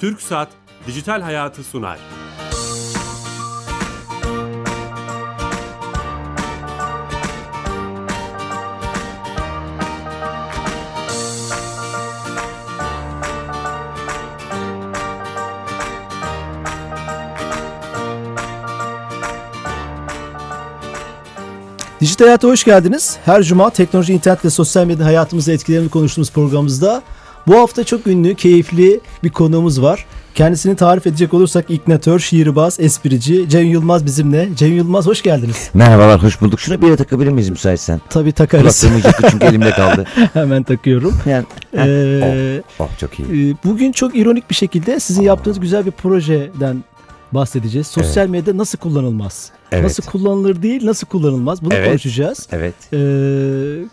Türk Saat Dijital Hayatı sunar. Dijital Hayat'a hoş geldiniz. Her cuma teknoloji, internet ve sosyal medya hayatımızda etkilerini konuştuğumuz programımızda bu hafta çok ünlü, keyifli bir konuğumuz var. Kendisini tarif edecek olursak iknatör, şiirbaz, esprici Cem Yılmaz bizimle. Cem Yılmaz hoş geldiniz. Merhabalar, hoş bulduk. Şunu bir yere takabilir miyiz müsaitsen? Tabii takarız. Kulaklığım uzaktı çünkü elimde kaldı. Hemen takıyorum. Yani, Ee, oh, oh, çok iyi. e, bugün çok ironik bir şekilde sizin yaptığınız güzel bir projeden bahsedeceğiz. Sosyal medya nasıl kullanılmaz? Evet. Nasıl kullanılır değil, nasıl kullanılmaz? Bunu Evet. konuşacağız. Evet. Ee,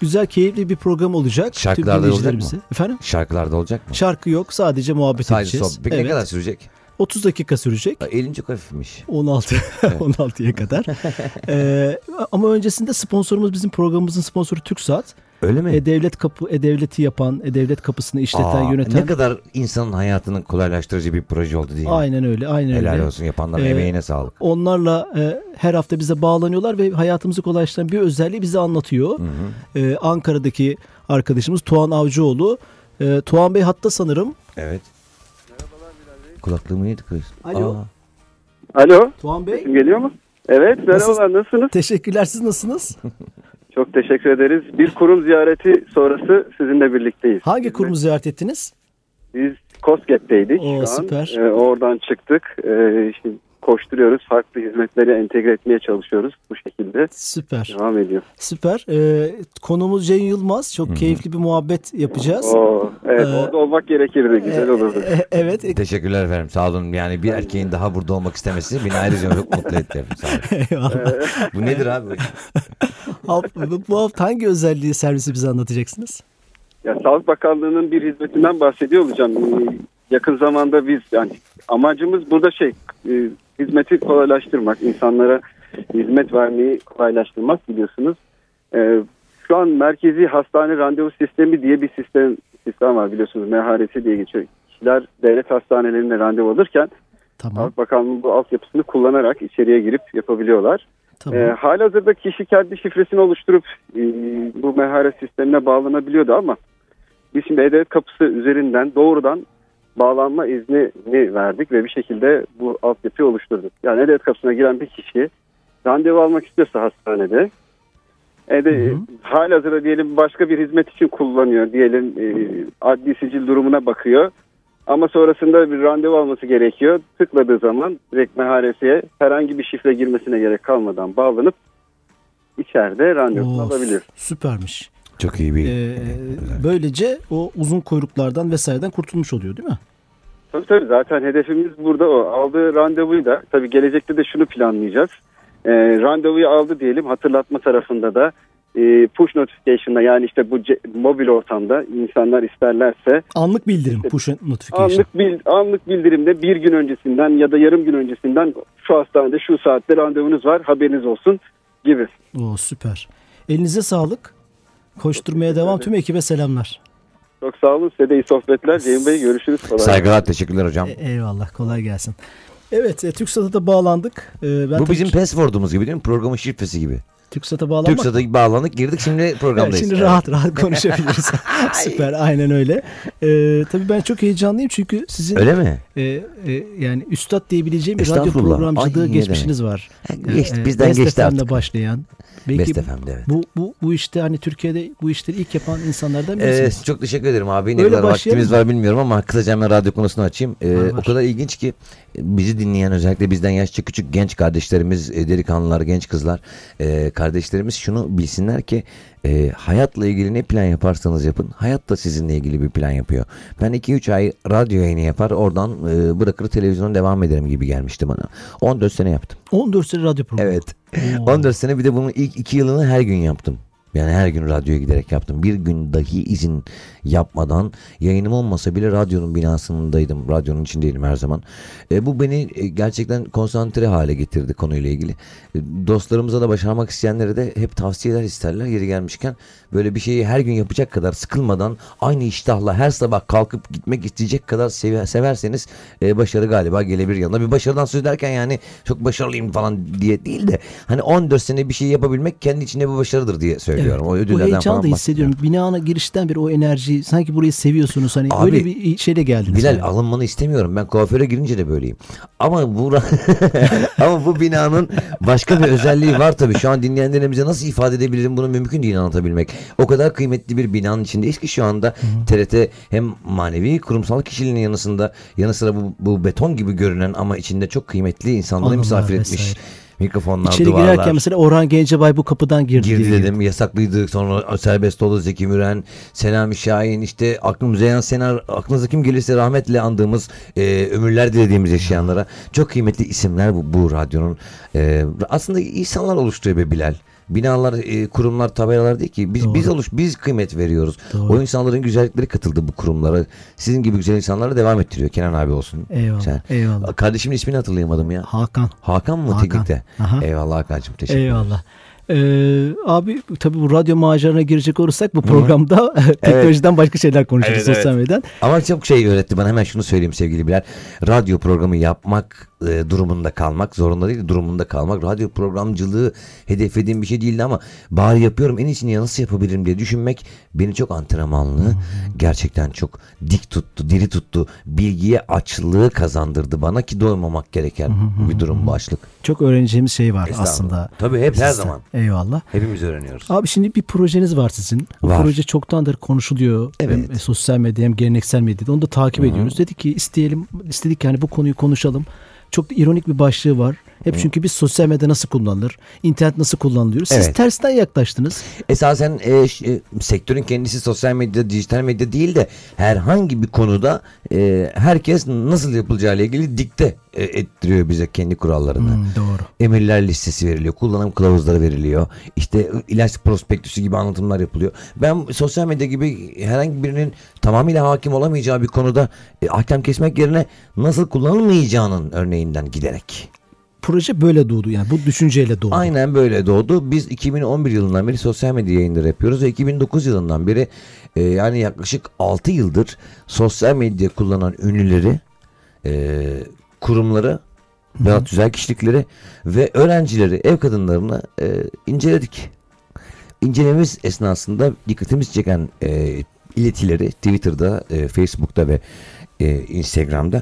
güzel, keyifli bir program olacak. Şarkılarda olacak mı? Efendim? Şarkılarda olacak mı? Şarkı yok, sadece muhabbet Sadece edeceğiz. sohbet. Peki Evet. ne kadar sürecek? 30 dakika sürecek. Elin çok hafifmiş. 16 16'ya kadar. Ee, ama öncesinde sponsorumuz bizim programımızın sponsoru TürkSat. Öyle mi? E-Devlet kapı E-Devlet'i yapan, E-Devlet kapısını işleten, Aa, yöneten. Ne kadar insanın hayatını kolaylaştırıcı bir proje oldu değil mi? Aynen öyle, aynen Helal öyle. olsun yapanların Ee, emeğine sağlık. Onlarla e, her hafta bize bağlanıyorlar ve hayatımızı kolaylaştıran bir özelliği bize anlatıyor. Hı hı. Ee, Ankara'daki arkadaşımız Tuğan Avcıoğlu. Ee, Tuğan Bey hatta sanırım. Evet. Kulaklığımı niye tıkıyorsun? Alo. Aa, Alo, Tuğan Bey. sesim geliyor mu? Evet, merhabalar, nasılsınız? Teşekkürler siz nasılsınız? Çok teşekkür ederiz. Bir kurum ziyareti sonrası sizinle birlikteyiz. Hangi kurumu ziyaret ettiniz? Biz Kosket'teydik Oo, an. süper. Ee, oradan çıktık. Ee, şimdi koşturuyoruz. Farklı hizmetleri entegre etmeye çalışıyoruz. Bu şekilde Süper. devam ediyor. Süper. Ee, konumuz Cem Yılmaz. Çok keyifli bir muhabbet yapacağız. Oo, evet, Ee, orada olmak gerekirdi. Güzel olurdu. E- evet. e- Teşekkürler efendim sağ olun. Yani bir erkeğin daha burada olmak istemesi beni ayrıca çok mutlu etti efendim. Sağ olun. Eyvallah. Bu nedir abi? Bu hafta hangi özelliği servisi bize anlatacaksınız? Ya, Sağlık Bakanlığı'nın bir hizmetinden bahsediyor olacağım. Ee, Yakın zamanda biz yani amacımız burada şey e, hizmeti kolaylaştırmak, insanlara hizmet vermeyi kolaylaştırmak biliyorsunuz. Ee, şu an merkezi hastane randevu sistemi diye bir sistem sistem var biliyorsunuz. MHRS diye geçiyor. Kişiler devlet hastanelerinde randevu alırken Tamam. Sağlık Bakanlığı bu altyapısını kullanarak içeriye girip yapabiliyorlar. Tamam. Ee, halihazırda kişi kendi şifresini oluşturup e, bu MHR sistemine bağlanabiliyordu ama biz şimdi E-Devlet kapısı üzerinden doğrudan bağlanma izni verdik ve bir şekilde bu altyapıyı oluşturduk. Yani E-Devlet kapısına giren bir kişi randevu almak istiyorsa hastanede e de, Hı hı. halihazırda diyelim başka bir hizmet için kullanıyor. Diyelim e, adli sicil durumuna bakıyor. Ama sonrasında bir randevu alması gerekiyor. Tıkladığı zaman direkt MHRS'ye herhangi bir şifre girmesine gerek kalmadan bağlanıp içeride randevusunu Oo, alabilir. süpermiş. Çok iyi bir... Ee, böylece o uzun kuyruklardan vesaireden kurtulmuş oluyor değil mi? Tabii tabii zaten hedefimiz burada o. Aldığı randevuyu da tabii gelecekte de şunu planlayacağız. Ee, randevuyu aldı diyelim hatırlatma tarafında da e, push notification'da yani işte bu ce- mobil ortamda insanlar isterlerse Anlık bildirim, push notification. anlık bil, anlık bildirimde bir gün öncesinden ya da yarım gün öncesinden şu hastanede şu saatte randevunuz var haberiniz olsun gibi. Oo, süper. Elinize sağlık. Koşturmaya devam. Tüm ekibe selamlar. Çok sağ olun size de iyi sohbetler. Ceyhun Bey görüşürüz. Kolay gelsin. Saygılar teşekkürler hocam. E- eyvallah. Kolay gelsin. Evet, e, TürkSat'a da bağlandık. E, ben Bu tabii bizim ki- password'umuz gibi değil mi? Programın şifresi gibi. TürkSat'a bağlanmak. TürkSat'a bağlandık girdik şimdi programdayız. şimdi Evet. rahat rahat konuşabiliriz. Süper, aynen öyle. Ee, tabii ben çok heyecanlıyım çünkü sizin Öyle mi? e, e, yani üstad diyebileceğim bir radyo programcılığı Ay, geçmişiniz var. Geçti, Ee, bizden Best geçti artık. başlayan. Belki Best FM'de evet. bu, bu, bu işte hani Türkiye'de bu işleri ilk yapan insanlardan Ee, birisiniz. çok teşekkür ederim abi. Ne kadar vaktimiz var bilmiyorum ama kısaca hemen radyo konusunu açayım. Ee, Var, var. o kadar ilginç ki bizi dinleyen özellikle bizden yaşça küçük genç kardeşlerimiz, e, delikanlılar, genç kızlar, e, kardeşlerimiz şunu bilsinler ki e, hayatla ilgili ne plan yaparsanız yapın, hayat da sizinle ilgili bir plan yapıyor. Ben 2-3 ay radyo yayını yapar, oradan e, bırakır televizyona devam ederim gibi gelmişti bana. 14 sene yaptım. 14 sene radyo programı. Evet. Oo. 14 sene bir de bunun ilk 2 yılını her gün yaptım. Yani her gün radyoya giderek yaptım. Bir gün dahi izin yapmadan yayınım olmasa bile radyonun binasındaydım. Radyonun içindeydim her zaman. E, bu beni e, gerçekten konsantre hale getirdi konuyla ilgili. E, dostlarımıza da başarmak isteyenlere de hep tavsiyeler isterler. Yeri gelmişken böyle bir şeyi her gün yapacak kadar sıkılmadan aynı iştahla her sabah kalkıp gitmek isteyecek kadar sever, severseniz e, başarı galiba gelebilir yanına. Bir başarıdan söz ederken yani çok başarılıyım falan diye değil de hani 14 sene bir şey yapabilmek kendi içinde bir başarıdır diye söylüyorum. O bu ödüllerden heyecanı falan da hissediyorum. Binana girişten beri o enerji sanki burayı seviyorsunuz. Hani Abi, öyle bir şeyle geldiniz. Bilal yani. alınmanı istemiyorum. Ben kuaföre girince de böyleyim. Ama bu ama bu binanın başka bir özelliği var tabii. Şu an dinleyenlerimize nasıl ifade edebilirim bunu mümkün değil anlatabilmek. O kadar kıymetli bir binanın içindeyiz ki şu anda TRT hem manevi kurumsal kişiliğinin yanısında yanı sıra bu, bu beton gibi görünen ama içinde çok kıymetli insanları Anılar misafir etmiş. vesaire. Mikrofonlar, İçeri duvarlar. girerken mesela Orhan Gencebay bu kapıdan girdi. Girdi diye dedim yasaklıydı sonra serbest oldu Zeki Müren, Selami Şahin işte aklım Zeyhan Senar aklınıza kim gelirse rahmetle andığımız e, ömürler dilediğimiz yaşayanlara çok kıymetli isimler bu, bu radyonun e, aslında insanlar oluşturuyor be Bilal. Binalar, e, kurumlar, tabelalar değil ki. Biz Doğru. biz oluş biz kıymet veriyoruz. Doğru. O insanların güzellikleri katıldı bu kurumlara. Sizin gibi güzel insanlara devam ettiriyor. Kenan abi olsun. Eyvallah, Sen. eyvallah. Kardeşimin ismini hatırlayamadım ya. Hakan. Hakan mı Hakan. Teknik'te? Aha. Eyvallah Hakan'cığım teşekkür ederim. Eyvallah. Ee, abi tabii bu radyo maceralarına girecek olursak bu programda teknolojiden başka şeyler konuşuruz Evet, sosyal medyadan. Ama çok şey öğretti bana hemen şunu söyleyeyim sevgili Bilal. Radyo programı yapmak e, durumunda kalmak zorunda değil durumunda kalmak. Radyo programcılığı hedeflediğim bir şey değildi ama bari yapıyorum en iyisini ya nasıl yapabilirim diye düşünmek beni çok antrenmanlı gerçekten çok dik tuttu diri tuttu bilgiye açlığı kazandırdı bana ki doymamak gereken bir durum bu açlık. Çok öğreneceğimiz şey var aslında. Tabii hep her zaman. Eyvallah. Hepimiz öğreniyoruz. Abi şimdi bir projeniz var sizin. Var. proje çoktandır konuşuluyor. Evet. Hem sosyal medya hem geleneksel medyada. Onu da takip ediyoruz. Dedik ki isteyelim, istedik yani bu konuyu konuşalım. Çok ironik bir başlığı var. Hep çünkü biz sosyal medya nasıl kullanılır, internet nasıl kullanılıyor. Siz Evet. tersten yaklaştınız. Esasen e, ş- e, sektörün kendisi sosyal medya, dijital medya değil de herhangi bir konuda e, herkes nasıl yapılacağıyla ilgili dikte e, ettiriyor bize kendi kurallarını. Hmm, doğru. Emirler listesi veriliyor, kullanım kılavuzları veriliyor. İşte ilaç prospektüsü gibi anlatımlar yapılıyor. Ben sosyal medya gibi herhangi birinin tamamıyla hakim olamayacağı bir konuda e, ahkam kesmek yerine nasıl kullanılmayacağının örneğinden giderek. Proje böyle doğdu yani bu düşünceyle doğdu. Aynen böyle doğdu. Biz 2011 yılından beri sosyal medya yayınları yapıyoruz ve 2009 yılından beri e, yani yaklaşık 6 yıldır sosyal medya kullanan ünlüleri, e, kurumları, veya tüzel kişilikleri ve öğrencileri, ev kadınlarını e, inceledik. İncelememiz esnasında dikkatimiz çeken e, iletileri Twitter'da, e, Facebook'ta ve e, Instagram'da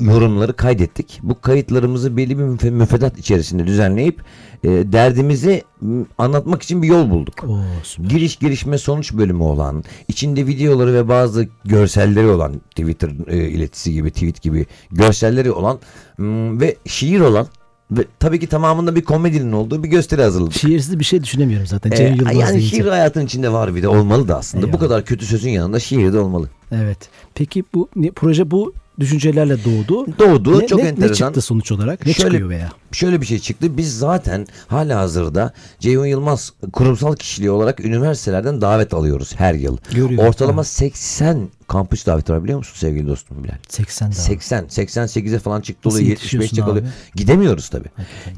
yorumları kaydettik. Bu kayıtlarımızı belli bir müfredat içerisinde düzenleyip e, derdimizi m, anlatmak için bir yol bulduk. Oo, süper. Giriş gelişme sonuç bölümü olan, içinde videoları ve bazı görselleri olan Twitter e, iletisi gibi, tweet gibi görselleri olan m, ve şiir olan ve tabii ki tamamında bir komedinin olduğu bir gösteri hazırladık. Şiirsiz bir şey düşünemiyorum zaten. Cem Yılmaz yani deyince. şiir hayatın içinde var bir de olmalı da aslında. Bu Eyvallah. kadar kötü sözün yanında şiir de olmalı. Evet. Peki bu ne, proje bu düşüncelerle doğdu. Doğdu Ne, çok ne, ne enteresan. çıktı sonuç olarak? Ne Şöyle- çıkıyor veya? Şöyle bir şey çıktı. Biz zaten hala hazırda Ceyhun Yılmaz kurumsal kişiliği olarak üniversitelerden davet alıyoruz her yıl. Görüyorum. Ortalama Evet. 80 kampüs daveti var biliyor musun sevgili dostum Bilal? 80 daha. 80, 88'e falan çıktı oluyor, yetişiyorsun 75'te kalıyor. Gidemiyoruz tabii.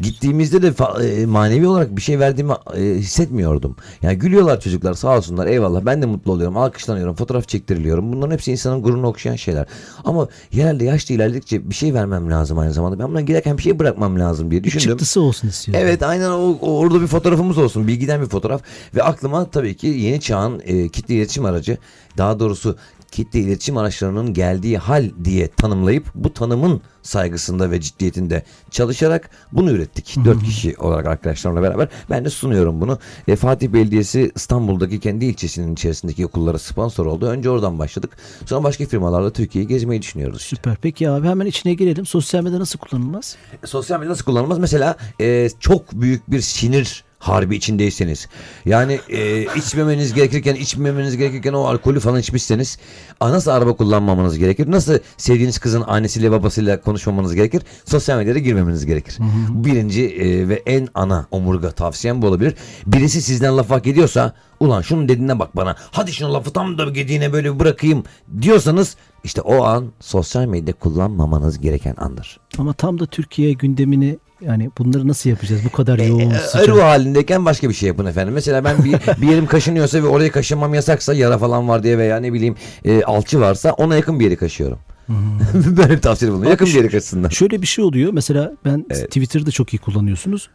Gittiğimizde de e, manevi olarak bir şey verdiğimi e, hissetmiyordum. Yani gülüyorlar çocuklar sağ olsunlar eyvallah ben de mutlu oluyorum alkışlanıyorum fotoğraf çektiriliyorum. Bunların hepsi insanın gururunu okşayan şeyler. Ama herhalde yaşta ilerledikçe bir şey vermem lazım aynı zamanda. Ben buna giderken bir şey bırakmam lazım diye Bir düşündüm. çıktısı olsun istiyorum. Evet aynen o, o- orada bir fotoğrafımız olsun. Bilgiden bir fotoğraf. Ve aklıma tabii ki yeni çağın e, kitle iletişim aracı daha doğrusu kitle iletişim araçlarının geldiği hal diye tanımlayıp bu tanımın saygısında ve ciddiyetinde çalışarak bunu ürettik. Dört kişi olarak arkadaşlarımla beraber. Ben de sunuyorum bunu. E, Fatih Belediyesi İstanbul'daki kendi ilçesinin içerisindeki okullara sponsor oldu. Önce oradan başladık. Sonra başka firmalarla Türkiye'yi gezmeyi düşünüyoruz. Süper. Peki abi hemen içine girelim. Sosyal medya nasıl kullanılmaz? Sosyal medya nasıl kullanılmaz? Mesela e, çok büyük bir sinir harbi içindeyseniz yani e, içmemeniz gerekirken içmemeniz gerekirken o alkolü falan içmişseniz a, nasıl araba kullanmamanız gerekir? Nasıl sevdiğiniz kızın annesiyle babasıyla konuşmamanız gerekir? Sosyal medyaya girmemeniz gerekir. Birinci e, ve en ana omurga tavsiyem bu olabilir. Birisi sizden laf hak ediyorsa ulan şunun dediğine bak bana hadi şunu lafı tam da gediğine böyle bırakayım diyorsanız işte o an sosyal medya kullanmamanız gereken andır. Ama tam da Türkiye gündemini yani bunları nasıl yapacağız? Bu kadar yoğun, E, sıcak. ruh halindeyken başka bir şey yapın efendim. Mesela ben bir, bir yerim kaşınıyorsa ve orayı kaşınmam yasaksa yara falan var diye veya ne bileyim e, alçı varsa ona yakın bir yeri kaşıyorum. Böyle bir tavsiye bulunuyor. Yakın bir yeri kaşısınlar. Şöyle bir şey oluyor. Mesela ben Twitter'da çok iyi kullanıyorsunuz.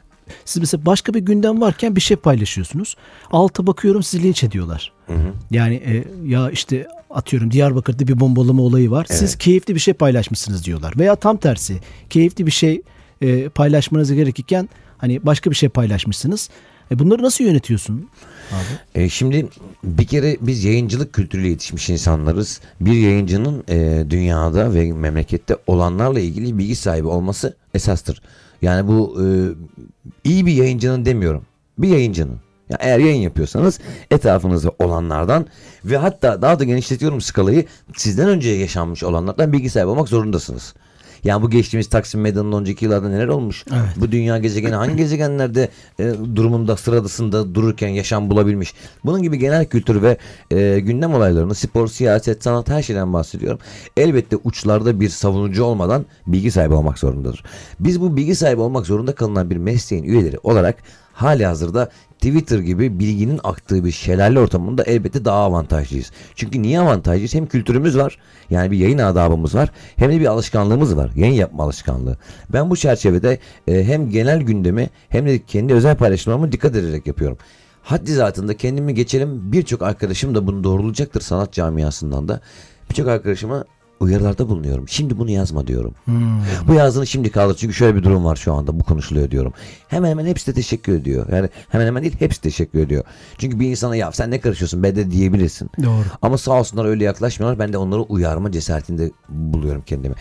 Siz mesela başka bir gündem varken bir şey paylaşıyorsunuz. Alta bakıyorum sizi linç ediyorlar. Yani e, ya işte atıyorum Diyarbakır'da bir bombalama olayı var. Siz keyifli bir şey paylaşmışsınız diyorlar. Veya tam tersi keyifli bir şey e, paylaşmanız gerekirken hani başka bir şey paylaşmışsınız. E, bunları nasıl yönetiyorsun abi? E, şimdi bir kere biz yayıncılık kültürüyle yetişmiş insanlarız. Bir yayıncının e, dünyada ve memlekette olanlarla ilgili bilgi sahibi olması esastır. Yani bu e, iyi bir yayıncının demiyorum. Bir yayıncının. Ya eğer yayın yapıyorsanız etrafınızda olanlardan ve hatta daha da genişletiyorum skalayı sizden önce yaşanmış olanlardan bilgi sahibi olmak zorundasınız. Yani bu geçtiğimiz Taksim Meydanı'nın önceki yıllarda neler olmuş? Evet. Bu dünya gezegeni hangi gezegenlerde e, durumunda sıradasında dururken yaşam bulabilmiş? Bunun gibi genel kültür ve e, gündem olaylarını spor, siyaset, sanat her şeyden bahsediyorum. Elbette uçlarda bir savunucu olmadan bilgi sahibi olmak zorundadır. Biz bu bilgi sahibi olmak zorunda kalınan bir mesleğin üyeleri olarak hali hazırda Twitter gibi bilginin aktığı bir şelale ortamında elbette daha avantajlıyız. Çünkü niye avantajlıyız? Hem kültürümüz var. Yani bir yayın adabımız var. Hem de bir alışkanlığımız var. Yayın yapma alışkanlığı. Ben bu çerçevede e, hem genel gündemi hem de kendi özel paylaşımlarımı dikkat ederek yapıyorum. Haddi zatında kendimi geçelim birçok arkadaşım da bunu doğrulayacaktır sanat camiasından da. Birçok arkadaşıma uyarılarda bulunuyorum. Şimdi bunu yazma diyorum. Bu yazdığını şimdi kaldır çünkü şöyle bir durum var şu anda bu konuşuluyor diyorum. Hemen hemen hepsi de teşekkür ediyor. Yani hemen hemen değil hepsi teşekkür ediyor. Çünkü bir insana ya sen ne karışıyorsun be de diyebilirsin. Doğru. Ama sağ olsunlar öyle yaklaşmıyorlar. Ben de onları uyarma cesaretinde buluyorum kendimi.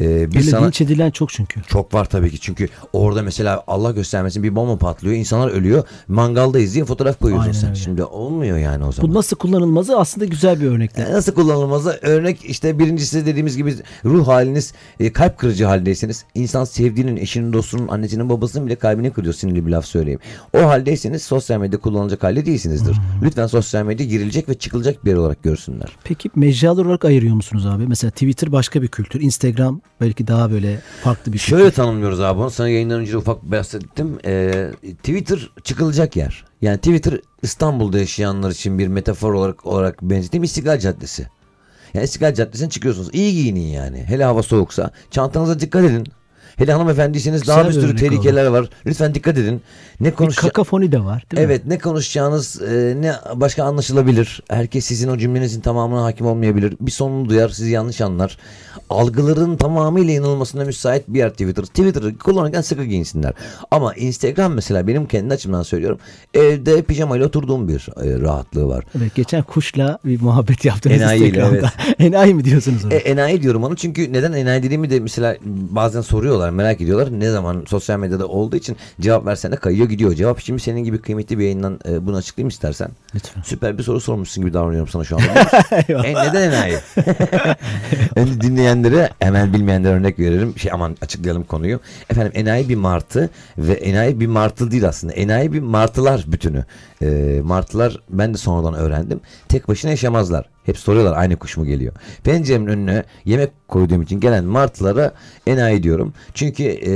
Ee, bir Böyle sana... linç edilen çok çünkü. Çok var tabii ki çünkü orada mesela Allah göstermesin bir bomba patlıyor insanlar ölüyor mangaldayız diye fotoğraf koyuyorsun Aynen sen öyle. şimdi olmuyor yani o zaman. Bu nasıl kullanılmazı aslında güzel bir örnekler. Nasıl kullanılmazı örnek işte birincisi dediğimiz gibi ruh haliniz e, kalp kırıcı haldeyseniz insan sevdiğinin eşinin dostunun annesinin babasının bile kalbini kırıyor sinirli bir laf söyleyeyim. O haldeyseniz sosyal medya kullanılacak halde değilsinizdir. Lütfen sosyal medya girilecek ve çıkılacak bir yer olarak görsünler. Peki mecralar olarak ayırıyor musunuz abi? Mesela Twitter başka bir kültür. Instagram belki daha böyle farklı bir kültür. Şöyle tanımlıyoruz abi onu sana yayından önce ufak bahsettim. Ee, Twitter çıkılacak yer. Yani Twitter İstanbul'da yaşayanlar için bir metafor olarak olarak benzettiğim İstiklal Caddesi. Yani İstiklal Caddesi'ne çıkıyorsunuz. İyi giyinin yani. Hele hava soğuksa. Çantanıza dikkat edin. Hele hanımefendiyseniz Güzel daha bir sürü tehlikeler var. Lütfen dikkat edin. Ne konuşacağınız... kakafoni de var değil mi? Evet ne konuşacağınız e, ne başka anlaşılabilir. Herkes sizin o cümlenizin tamamına hakim olmayabilir. Bir sonunu duyar sizi yanlış anlar. Algıların tamamıyla yanılmasına müsait bir yer Twitter. Twitter'ı kullanırken sıkı giyinsinler. Ama Instagram mesela benim kendi açımdan söylüyorum. Evde pijamayla oturduğum bir e, rahatlığı var. Evet, geçen kuşla bir muhabbet yaptınız Enayiyle, Instagram'da. Enayi mi diyorsunuz ona? E, enayi diyorum onu çünkü neden enayi dediğimi de mesela bazen soruyorlar merak ediyorlar. Ne zaman sosyal medyada olduğu için cevap versene kayıyor gidiyor. Cevap şimdi senin gibi kıymetli bir yayından e, bunu açıklayayım istersen. Lütfen. Süper bir soru sormuşsun gibi davranıyorum sana şu anda. e, neden enayi? Önce dinleyenlere hemen bilmeyenlere örnek veririm. Şey aman açıklayalım konuyu. Efendim enayi bir martı ve enayi bir martı değil aslında. Enayi bir martılar bütünü. E, martılar ben de sonradan öğrendim. Tek başına yaşamazlar. Hep soruyorlar aynı kuş mu geliyor. Penceremin önüne yemek koyduğum için gelen martılara enayi diyorum. Çünkü e,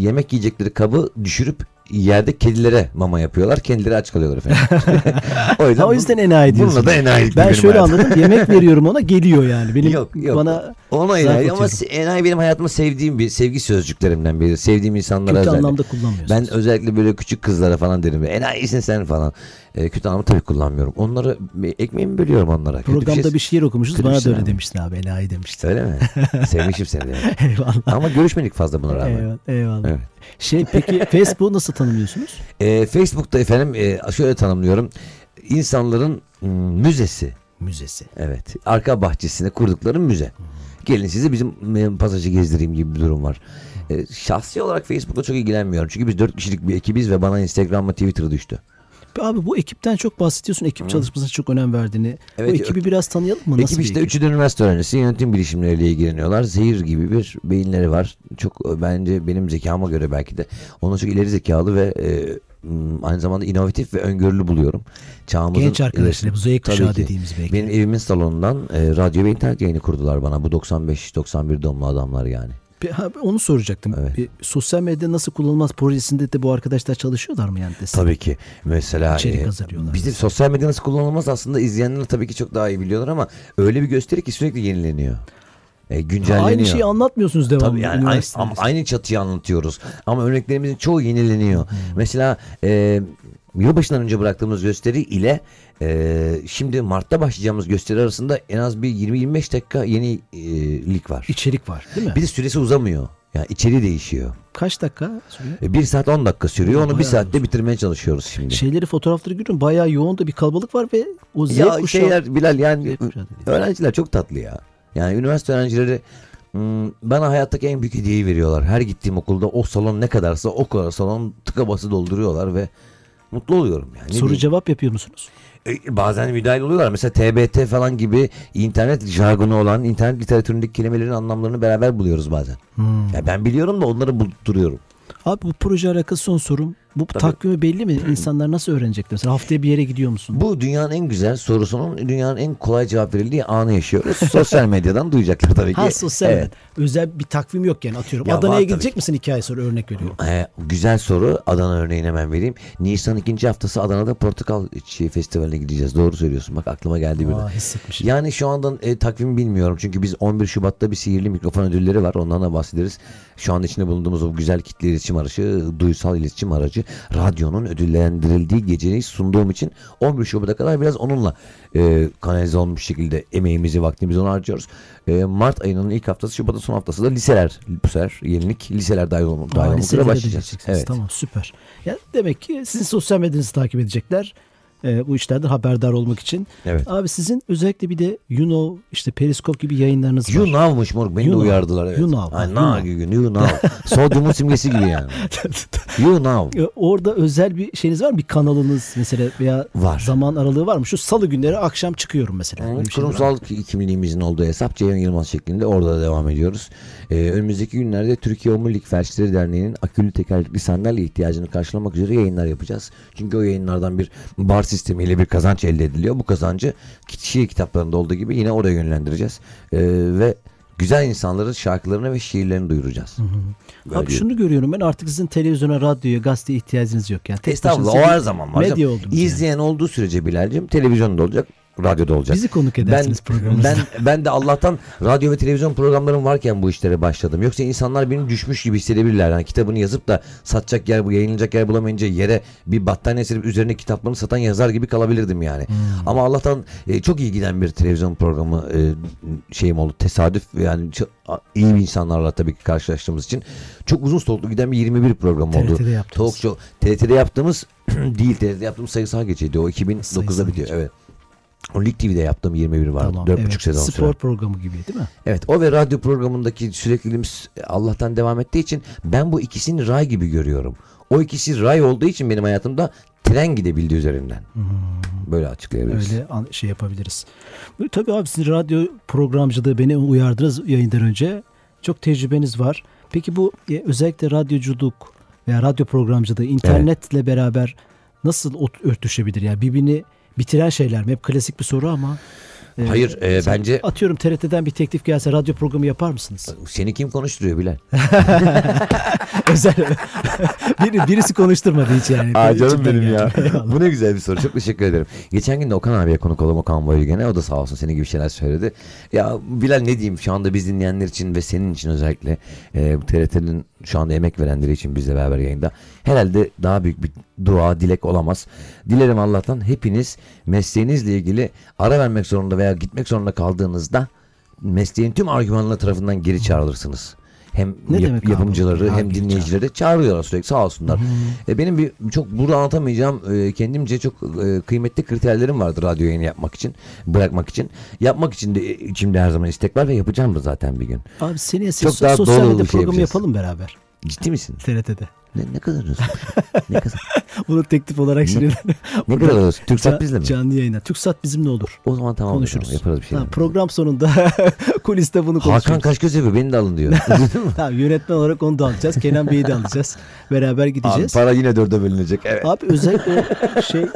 yemek yiyecekleri kabı düşürüp yerde kedilere mama yapıyorlar. Kendileri aç kalıyorlar efendim. o yüzden, Ha, o yüzden enayi diyorsun. Bununla da enayi. Ben şöyle anladım. Yemek veriyorum ona geliyor yani. Benim Yok yok. bana Ona enayi ama enayi benim hayatımda sevdiğim bir sevgi sözcüklerimden biri. Sevdiğim insanlara kötü özellikle. anlamda kullanmıyorsunuz. Ben özellikle böyle küçük kızlara falan derim. Enayisin sen falan. E, anlamda tabii kullanmıyorum. Onları ekmeğimi bölüyorum onlara. Kötü Programda şey- bir şiir okumuşuz. Bana bir da şey öyle ama. demiştin abi. Enayi demiştin. Öyle mi? Sevmişim seni. yani. Eyvallah. Ama görüşmedik fazla buna rağmen. Eyvallah. eyvallah. Evet. Şey peki Facebook'u nasıl tanımlıyorsunuz? E, Facebook'ta efendim e, şöyle tanımlıyorum. İnsanların müzesi. Müzesi. Evet. Arka bahçesine kurdukları müze. Gelin sizi bizim e, pasajı gezdireyim gibi bir durum var. E, şahsi olarak Facebook'la çok ilgilenmiyorum. Çünkü biz dört kişilik bir ekibiz ve bana Instagram ve Twitter düştü. Abi bu ekipten çok bahsediyorsun. Ekip çalışmasına çok önem verdiğini. Evet, bu ekibi biraz tanıyalım mı? Nasıl Ekip işte ekip? üçü de üniversite öğrencisi yönetim bilişimleriyle ilgileniyorlar. Zehir gibi bir beyinleri var. Çok bence benim zekama göre belki de. Onu çok ileri zekalı ve e, aynı zamanda inovatif ve öngörülü buluyorum. Çağımızın Genç arkadaşlar, bu Z kuşağı dediğimiz belki. Benim evimin salonundan e, radyo ve internet yayını kurdular bana. Bu 95-91 doğumlu adamlar yani. Onu soracaktım. Evet. Bir sosyal medya nasıl kullanılmaz projesinde de bu arkadaşlar çalışıyorlar mı yani? destek? Tabii ki. Mesela İçerik e, hazırlıyorlar. Bizim sosyal medya nasıl kullanılmaz aslında izleyenler tabii ki çok daha iyi biliyorlar ama öyle bir gösteri ki sürekli yenileniyor. E, güncelleniyor. Aynı şeyi anlatmıyorsunuz devamlı. Tabii yani aynı, ama aynı çatıyı anlatıyoruz. Ama örneklerimizin çoğu yenileniyor. Hmm. Mesela e, yılbaşından önce bıraktığımız gösteri ile e, şimdi Mart'ta başlayacağımız gösteri arasında en az bir 20-25 dakika yenilik var. İçerik var değil mi? Bir de süresi uzamıyor. Yani içeriği değişiyor. Kaç dakika sürüyor? E, bir saat 10 dakika sürüyor. Onu bir Bayağı saatte bitirmeye çalışıyoruz şimdi. Şeyleri fotoğrafları görüyorum. Bayağı yoğun da bir kalabalık var ve o Z ya kuşağı. şeyler Bilal yani öğrenciler çok tatlı ya. Yani üniversite öğrencileri hmm, bana hayattaki en büyük hediyeyi veriyorlar. Her gittiğim okulda o salon ne kadarsa o kadar salon tıka bası dolduruyorlar ve mutlu oluyorum yani. Ne Soru diyeyim? cevap yapıyor musunuz? E, bazen müdahil oluyorlar. Mesela TBT falan gibi internet jargonu olan internet literatüründeki kelimelerin anlamlarını beraber buluyoruz bazen. Hmm. Ya ben biliyorum da onları bulduruyorum. Abi bu proje alakası son sorum. Bu takvimi belli mi? İnsanlar nasıl öğrenecekler? Mesela haftaya bir yere gidiyor musun? Bu dünyanın en güzel sorusunun dünyanın en kolay cevap verildiği anı yaşıyoruz. Sosyal medyadan duyacaklar tabii ki. Ha sosyal Evet. Özel bir takvim yok yani atıyorum. Ya Adana'ya tabii gidecek misin iki ay sonra örnek veriyorum. Ee, güzel soru. Adana örneğini hemen vereyim. Nisan ikinci haftası Adana'da Portakal Çiğ Festivali'ne gideceğiz. Doğru söylüyorsun. Bak aklıma geldi birden. Hissetmişim. Yani şu andan e, takvimi bilmiyorum. Çünkü biz 11 Şubat'ta bir sihirli mikrofon ödülleri var. Ondan da bahsederiz. Şu anda içinde bulunduğumuz o güzel kitle iletişim aracı, duysal iletişim aracı, radyonun ödüllendirildiği geceyi sunduğum için 11 Şubat'a kadar biraz onunla e, kanalize olmuş şekilde emeğimizi, vaktimizi ona harcıyoruz. E, Mart ayının ilk haftası, Şubat'ın son haftası da liseler. Bu sefer yenilik liseler dahil, dahil olmak üzere başlayacağız. Evet. Tamam süper. Ya demek ki sizin sosyal medyanızı takip edecekler. Ee, bu işlerden haberdar olmak için. Evet. Abi sizin özellikle bir de You Know, işte Periskop gibi yayınlarınız var. You know'muş moruk. Beni You de uyardılar. Evet. You know. Ay, You na. You know. Sodyumun simgesi gibi yani. Ee, Orada özel bir şeyiniz var mı? Bir kanalınız mesela veya Var. zaman aralığı var mı? Şu salı günleri akşam çıkıyorum mesela. Bir şey? Kurumsal ki- kimliğimizin olduğu hesap Ceyhun Yılmaz şeklinde orada da devam ediyoruz. Ee, önümüzdeki günlerde Türkiye Omurilik Felçleri Derneği'nin akülü tekerlekli sandalye ihtiyacını karşılamak üzere yayınlar yapacağız. Çünkü o yayınlardan bir bar sistemiyle bir kazanç elde ediliyor. Bu kazancı şiir kitaplarında olduğu gibi yine oraya yönlendireceğiz. Ee, ve güzel insanların şarkılarını ve şiirlerini duyuracağız. Böyle Abi şunu görüyorum ben artık sizin televizyona, radyoya, gazeteye ihtiyacınız yok. Yani Estağfurullah o her zaman var. Medya oldunuz yani. İzleyen olduğu sürece Bilal'cim televizyonda olacak, radyoda olacak. Bizi konuk edersiniz ben, programımızda. ben, ben de Allah'tan radyo ve televizyon programlarım varken bu işlere başladım. Yoksa insanlar beni düşmüş gibi hissedebilirler. Yani kitabını yazıp da satacak yer, bu yayınlanacak yer bulamayınca yere bir battaniye serip üzerine kitaplarını satan yazar gibi kalabilirdim yani. Hmm. Ama Allah'tan e, çok iyi giden bir televizyon programı e, şeyim oldu. Tesadüf yani çok, iyi bir insanlarla tabii ki karşılaştığımız için çok uzun soluklu giden bir 21 program oldu. TRT'de yaptınız. Talk show. TRT'de yaptığımız değil TRT'de yaptığımız sayısal geceydi. O 2009'da Sayısal bitiyor. Evet. O Lig TV'de yaptığım 21 vardı. Tamam, 4,5 evet. sezon Spor süren. programı gibi değil mi? Evet o ve radyo programındaki sürekliliğimiz Allah'tan devam ettiği için ben bu ikisini ray gibi görüyorum. O ikisi ray olduğu için benim hayatımda tren gidebildi üzerinden. Böyle açıklayabiliriz. Öyle şey yapabiliriz. Tabii abi sizin radyo programcılığı beni uyardınız yayından önce. Çok tecrübeniz var. Peki bu e, özellikle radyoculuk veya radyo programcılığı internetle beraber nasıl örtüşebilir? Yani birbirini bitiren şeyler mi? Hep klasik bir soru ama. e, Hayır, e, bence- Atıyorum TRT'den bir teklif gelse radyo programı yapar mısınız? Seni kim konuşturuyor Bilal? Özel. Biri, birisi konuşturmadı hiç yani. Aa canım benim ya. Eyvallah. Bu ne güzel bir soru. Çok teşekkür ederim. Geçen gün de Okan abiye konuk oldum Okan Boylugen'e. O da sağ olsun senin gibi şeyler söyledi. Ya Bilal ne diyeyim şu anda biz dinleyenler için ve senin için özellikle e, TRT'nin şu anda emek verenleri için bizle beraber yayında herhalde daha büyük bir dua, dilek olamaz. Dilerim Allah'tan hepiniz mesleğinizle ilgili ara vermek zorunda veya gitmek zorunda kaldığınızda mesleğin tüm argümanları tarafından geri çağrılırsınız. Hem Ne yap- demek abi? yapımcıları hem Abi, dinleyicileri çağırıyorlar sürekli sağ olsunlar. E, benim bir çok burada anlatamayacağım e, kendimce çok e, kıymetli kriterlerim vardı radyo yayını yapmak için, bırakmak için. Yapmak için de e, içimde her zaman istek var ve yapacağım da zaten bir gün. Abi seneye Çok daha sosyal medya şey programı yapacağız. yapalım beraber. Ciddi misin? TRT'de. Ne, ne kadar ne kadar? Bunu teklif olarak şimdi Ne kadar alıyorsun? Türksat bizle mi? Canlı yayına. TürkSat bizimle olur. O zaman tamam. Konuşuruz. Tamam, yaparız bir şey. Tamam, program sonunda kuliste bunu konuşuruz. Hakan kaç göz yapıyor beni de alın diyor. Tamam, yönetmen olarak onu da alacağız. Kenan Bey'i de alacağız. Beraber Abi gideceğiz. para yine dörde bölünecek. Evet. Abi özellikle şey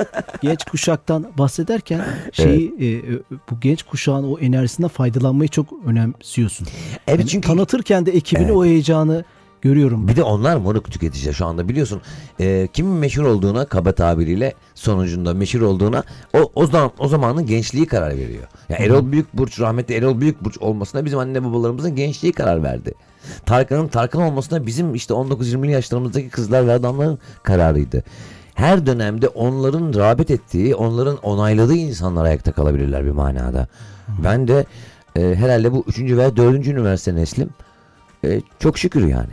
genç kuşaktan bahsederken şeyi e, e, bu genç kuşağın o enerjisinden faydalanmayı çok önemsiyorsun. Evet Yani çünkü tanıtırken de ekibine Evet. o heyecanı görüyorum. bir de onlar moruk tüketici şu anda biliyorsun. E, kimin meşhur olduğuna kaba tabiriyle sonucunda meşhur olduğuna o o zaman o zamanın gençliği karar veriyor. Ya Erol Büyükburç rahmetli Erol Büyükburç olmasına bizim anne babalarımızın gençliği karar verdi. Tarkan'ın Tarkan olmasına bizim işte 19-20 yaşlarımızdaki kızlar ve adamların kararıydı. Her dönemde onların rağbet ettiği, onların onayladığı insanlar ayakta kalabilirler bir manada. Ben de e, herhalde bu üçüncü veya dördüncü üniversite neslim. E, çok şükür yani.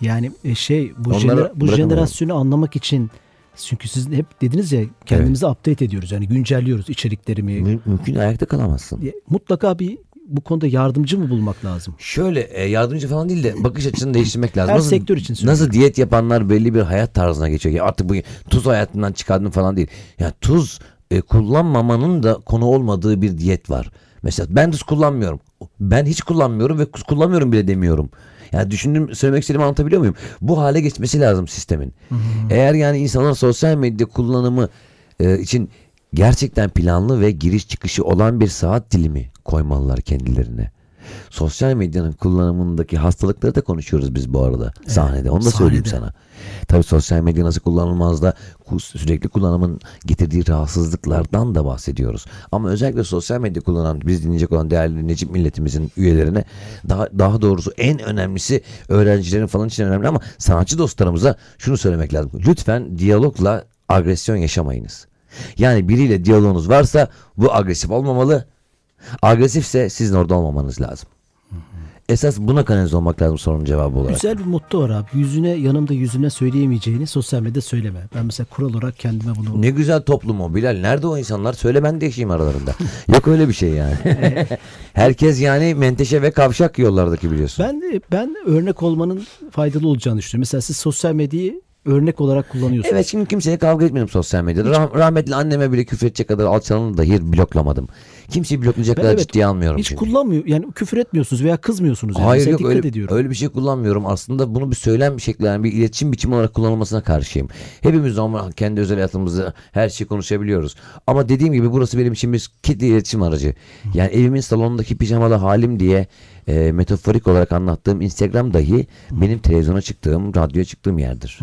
Yani e, şey bu, Onları jenera- bu jenerasyonu anlamak için çünkü siz hep dediniz ya kendimizi update ediyoruz. Yani güncelliyoruz içeriklerimi. Mü- mümkün ayakta kalamazsın. Mutlaka bir bu konuda yardımcı mı bulmak lazım? Şöyle e, yardımcı falan değil de bakış açısını değiştirmek lazım. Her sektör için söylüyorum. Nasıl diyet yapanlar belli bir hayat tarzına geçiyor. Ya artık bu tuz hayatından çıkardın falan değil. Ya tuz e, kullanmamanın da konu olmadığı bir diyet var. Mesela ben tuz kullanmıyorum. Ben hiç kullanmıyorum ve kullanmıyorum bile demiyorum. Yani düşündüğüm, söylemek istediğimi anlatabiliyor muyum? Bu hale geçmesi lazım sistemin. Eğer yani insanlar sosyal medya kullanımı e, için gerçekten planlı ve giriş çıkışı olan bir saat dilimi koymalılar kendilerine. Sosyal medyanın kullanımındaki hastalıkları da konuşuyoruz biz bu arada sahnede. Onu da söyleyeyim sahnede. sana. Tabii sosyal medya nasıl kullanılmaz da sürekli kullanımın getirdiği rahatsızlıklardan da bahsediyoruz. Ama özellikle sosyal medya kullanan, biz dinleyecek olan değerli Necip milletimizin üyelerine daha, daha doğrusu en önemlisi öğrencilerin falan için önemli ama sanatçı dostlarımıza şunu söylemek lazım. Lütfen diyalogla agresyon yaşamayınız. Yani biriyle diyaloğunuz varsa bu agresif olmamalı. Agresifse sizin orada olmamanız lazım. Esas buna kanalize olmak lazım sorunun cevabı olarak. Güzel bir motto var abi. Yüzüne yanımda yüzüne söyleyemeyeceğini sosyal medyada söyleme. Ben mesela kural olarak kendime bunu Ne güzel toplum o Bilal. Nerede o insanlar? Söyle ben de yaşayayım aralarında. Yok öyle bir şey yani. Herkes yani menteşe ve kavşak yollardaki biliyorsun. Ben ben örnek olmanın faydalı olacağını düşünüyorum. Mesela siz sosyal medyayı örnek olarak kullanıyorsunuz. Evet şimdi kimseye kavga etmedim sosyal medyada. Rah- rahmetli anneme bile küfür edecek kadar alçalanı dahi bloklamadım. Kimseyi bloklayacak Ben kadar evet, ciddiye almıyorum Hiç çünkü. kullanmıyor. Yani küfür etmiyorsunuz veya kızmıyorsunuz. Yani. Hayır Mesela yok öyle, ediyorum. öyle bir şey kullanmıyorum. Aslında bunu bir söylem bir şekilde yani bir iletişim biçimi olarak kullanılmasına karşıyım. Hepimiz ama kendi özel hayatımızda her şeyi konuşabiliyoruz. Ama dediğim gibi burası benim için bir kitle iletişim aracı. Yani evimin salonundaki pijamalı halim diye e, metaforik olarak anlattığım Instagram dahi benim televizyona çıktığım, radyoya çıktığım yerdir.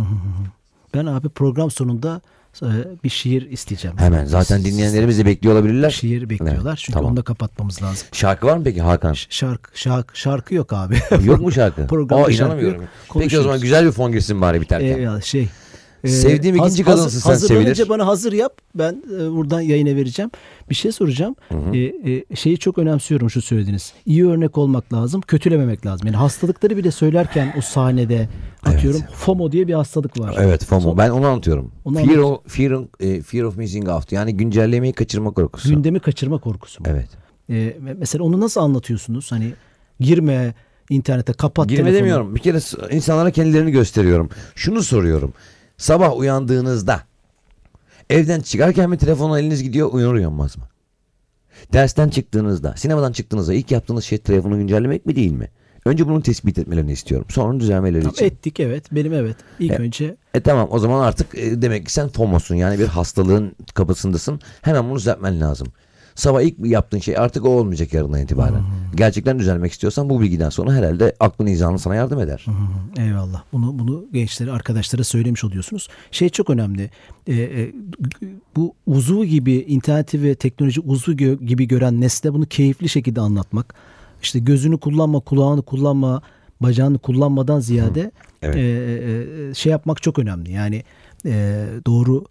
Ben abi program sonunda e, bir şiir isteyeceğim. Hemen zaten dinleyenlerimiz de bekliyor olabilirler. şiir bekliyorlar. Evet, Çünkü tamam. onu da kapatmamız lazım. Şarkı var mı peki Hakan? Ş- Şarkı, şarkı, şarkı yok abi. Yok mu şarkı? Programda Aa şarkı inanamıyorum. yok. Peki o zaman güzel bir fon girsin bari biterken. Eyvallah şey. E, Sevdiğim ikinci kadınsın sen, Hazırlanınca sevilir. bana hazır yap. Ben e, buradan yayına vereceğim. Bir şey soracağım. E, e, şeyi çok önemsiyorum şu söylediğiniz. İyi örnek olmak lazım, kötülememek lazım. Yani hastalıkları bile söylerken o sahnede atıyorum FOMO diye bir hastalık var. Evet FOMO. Ben onu anlatıyorum. Onu fear, of, fear, e, fear of missing out. Yani güncellemeyi kaçırma korkusu. Gündemi kaçırma korkusu. mu? Evet. E, me- mesela onu nasıl anlatıyorsunuz? Hani girme internete kapat Girme telefonu. demiyorum. Bir kere insanlara kendilerini gösteriyorum. Şunu soruyorum. Sabah uyandığınızda evden çıkarken mi telefona eliniz gidiyor uyanır uyanmaz mı? Dersten çıktığınızda, sinemadan çıktığınızda ilk yaptığınız şey telefonu güncellemek mi değil mi? Önce bunu tespit etmelerini istiyorum. Sonra düzelmeleri Tamam, için. ettik evet. Benim evet. İlk Evet. önce E tamam o zaman artık e, demek ki sen FOMO'sun yani bir hastalığın kapısındasın. Hemen bunu düzeltmen lazım. Sabah ilk yaptığın şey artık o olmayacak yarından itibaren. Gerçekten düzelmek istiyorsan bu bilgiden sonra herhalde aklın izanı sana yardım eder. Eyvallah. Bunu bunu gençlere, arkadaşlara söylemiş oluyorsunuz. Şey çok önemli. Ee, e, bu uzvu gibi interneti ve teknoloji uzvu gö- gibi gören nesle bunu keyifli şekilde anlatmak. İşte gözünü kullanma, kulağını kullanma, bacağını kullanmadan ziyade Evet. e, e, e, şey yapmak çok önemli. Yani e, doğru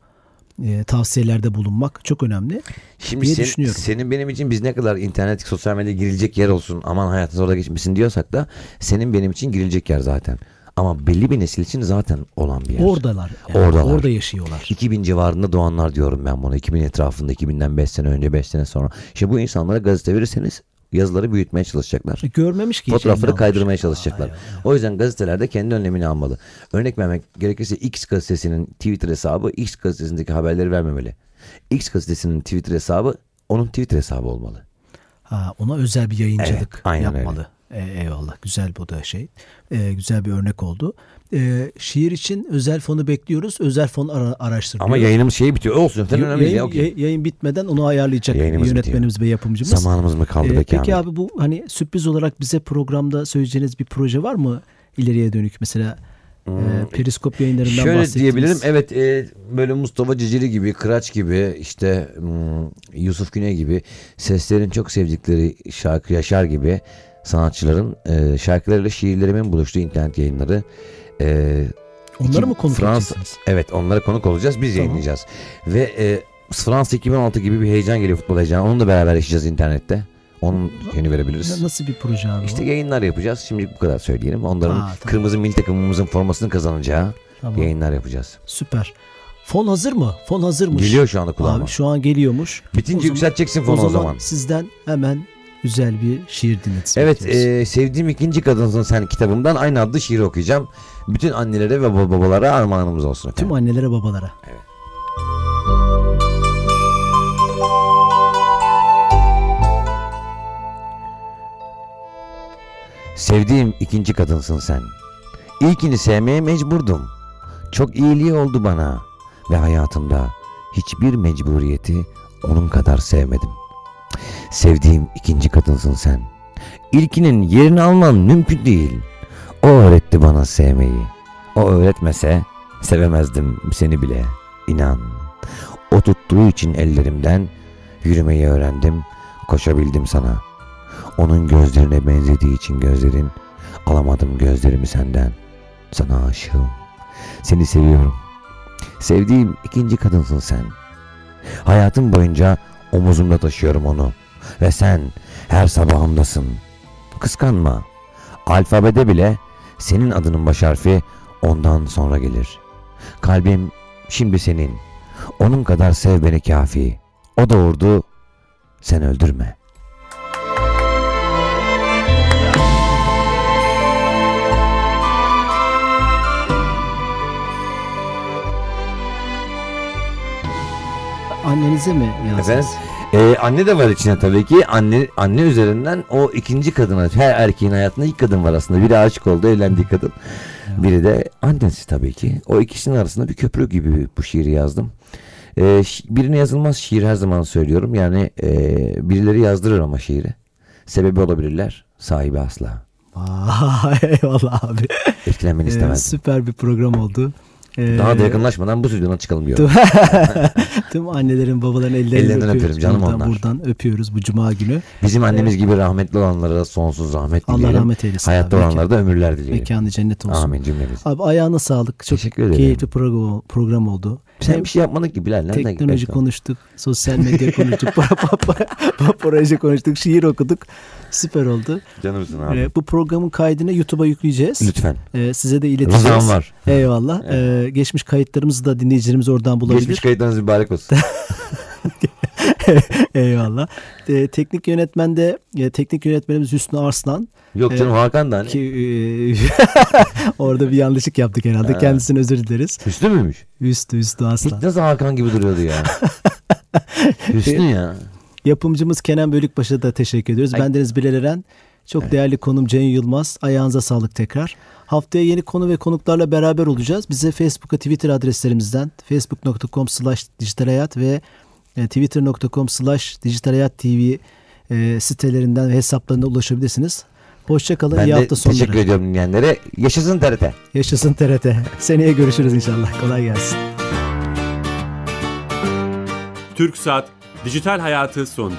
e, tavsiyelerde bulunmak çok önemli. Şimdi diye sen- düşünüyorum. senin benim için biz ne kadar internet, sosyal medya girilecek yer olsun, aman hayatınız orada geçmesin diyorsak da senin benim için girilecek yer zaten. Ama belli bir nesil için zaten olan bir yer. Oradalar. yani, Oradalar. Orada yaşıyorlar. 2000 civarında doğanlar diyorum ben buna. 2000 etrafında, 2000'den 5 sene önce, 5 sene sonra. İşte bu insanlara gazete verirseniz yazıları büyütmeye çalışacaklar. E, Görmemiş ki. Fotoğrafları kaydırmaya çalışacaklar. Ay, ay, ay. O yüzden gazetelerde kendi önlemini almalı. Örnek vermek gerekirse X gazetesinin Twitter hesabı X gazetesindeki haberleri vermemeli. X gazetesinin Twitter hesabı onun Twitter hesabı olmalı. Ha, ona özel bir yayıncılık Evet, aynen yapmalı. E, eyvallah. Güzel bu da şey. E, güzel bir örnek oldu. E, şiir için özel fonu bekliyoruz. Özel fon ara, araştırılıyor. Ama yayınımız şeyi bitiyor. Olsun. Yo- önemli yayın, ya, okey. yay- yayın bitmeden onu ayarlayacak Yayınımız yönetmenimiz ve yapımcımız. Zamanımız mı kaldı E, peki, peki Ahmet? abi bu hani sürpriz olarak bize programda söyleyeceğiniz bir proje var mı ileriye dönük mesela e, periskop yayınlarından Hmm. Şöyle diyebilirim. Evet e, böyle Mustafa Cicili gibi, Kıraç gibi, işte hmm, Yusuf Güney gibi seslerin çok sevdikleri şarkı Yaşar gibi sanatçıların e, şarkılarıyla şiirlerimin buluştuğu internet yayınları. E, Onları iki- mı konuk Fransa- edeceksiniz? Evet onlara konuk olacağız. Biz Tamam. yayınlayacağız. Ve e, Fransa 2016 gibi bir heyecan geliyor futbol heyecanı. Onu da beraber yaşayacağız internette. Onun yeni verebiliriz. Na- Nasıl bir proje abi İşte o? yayınlar yapacağız. Şimdi bu kadar söyleyelim. Onların Aa, tamam. kırmızı milli takımımızın formasını kazanacağı Tamam. yayınlar yapacağız. Süper. Fon hazır mı? Fon hazırmış. Geliyor şu anda kulağıma. Abi şu an geliyormuş. Bitince O zaman- yükselteceksin fonu o zaman. sizden hemen güzel bir şiir dinletsin. Evet e, sevdiğim ikinci kadınsın sen kitabımdan aynı adlı şiir okuyacağım. Bütün annelere ve bab- babalara armağanımız olsun efendim. Tüm annelere babalara. Sevdiğim ikinci kadınsın sen. İlkini sevmeye mecburdum. Çok iyiliği oldu bana ve hayatımda hiçbir mecburiyeti onun kadar sevmedim. Sevdiğim ikinci kadınsın sen. İlkinin yerini alman mümkün değil. O öğretti bana sevmeyi. O öğretmese sevemezdim seni bile. İnan. O tuttuğu için ellerimden yürümeyi öğrendim. Koşabildim sana. Onun gözlerine benzediği için gözlerin alamadım gözlerimi senden. Sana aşığım. Seni seviyorum. Sevdiğim ikinci kadınsın sen. Hayatım boyunca omuzumda taşıyorum onu. Ve sen her sabahımdasın. Kıskanma. Alfabede bile senin adının baş harfi ondan sonra gelir. Kalbim şimdi senin. Onun kadar sev beni kafi. O doğurdu. Sen öldürme. Annenize mi yazdınız? Efendim? Ee, anne de var içine tabii ki. Anne anne üzerinden o ikinci kadına, her erkeğin hayatında ilk kadın var aslında. Biri aşık oldu, evlendiği kadın. Biri de annesi tabii ki. O ikisinin arasında bir köprü gibi bu şiiri yazdım. Ee, birine yazılmaz şiir her zaman söylüyorum. Yani e, birileri yazdırır ama şiiri. Sebebi olabilirler. Sahibi asla. Vay eyvallah abi. Etkilenmeni Ee, istemezdim. süper bir program oldu. Ee, Daha da yakınlaşmadan bu stüdyodan çıkalım diyorum. Tüm annelerin babaların ellerinden, Ellerinden öpüyoruz. öperim canım buradan, onlar. Buradan öpüyoruz bu cuma günü. Bizim annemiz gibi rahmetli olanlara sonsuz rahmet Allah dileyelim. rahmet eylesin. Hayatta abi. olanlara da ömürler dileyelim. Mekanı cennet olsun. Amin cümlemiz. Abi ayağına sağlık. Çok Teşekkür ederim. keyifli program, program oldu. Sen Hem bir şey yapmadın ki Bilal. Nereden teknoloji konuştuk, sosyal medya konuştuk, para- para- para- proje konuştuk, şiir okuduk. Süper oldu. Canımsın abi. Ee, bu programın kaydını YouTube'a yükleyeceğiz. Lütfen. Ee, size de ileteceğiz. Rızam var. Eyvallah. Ee, geçmiş kayıtlarımızı da dinleyicilerimiz oradan bulabilir. Geçmiş kayıtlarınız mübarek olsun. Eyvallah. Ee, teknik yönetmende e, teknik yönetmenimiz Hüsnü Arslan. Yok canım Ee, Hakan da hani. Ki e, orada bir yanlışlık yaptık herhalde. Ha. Kendisine özür dileriz. Hüsnü müymüş? Hüsnü Hüsnü Arslan. Hiç nasıl Hakan gibi duruyordu ya. Hüsnü ya. Yapımcımız Kenan Bölükbaş'a da teşekkür ediyoruz. Ay. Bendeniz Bilal Eren. Çok değerli konum Cem Yılmaz. Ayağınıza sağlık tekrar. Haftaya yeni konu ve konuklarla beraber olacağız. Bize Facebook ve Twitter adreslerimizden facebook.com slash dijital hayat ve e, twitter.com slash dijital hayat tv e, sitelerinden ve hesaplarına ulaşabilirsiniz. Hoşçakalın. Ben İyi hafta sonları. teşekkür ediyorum dinleyenlere. Yaşasın TRT. Yaşasın TRT. Seneye görüşürüz inşallah. Kolay gelsin. Türk Saat Dijital Hayatı sondu.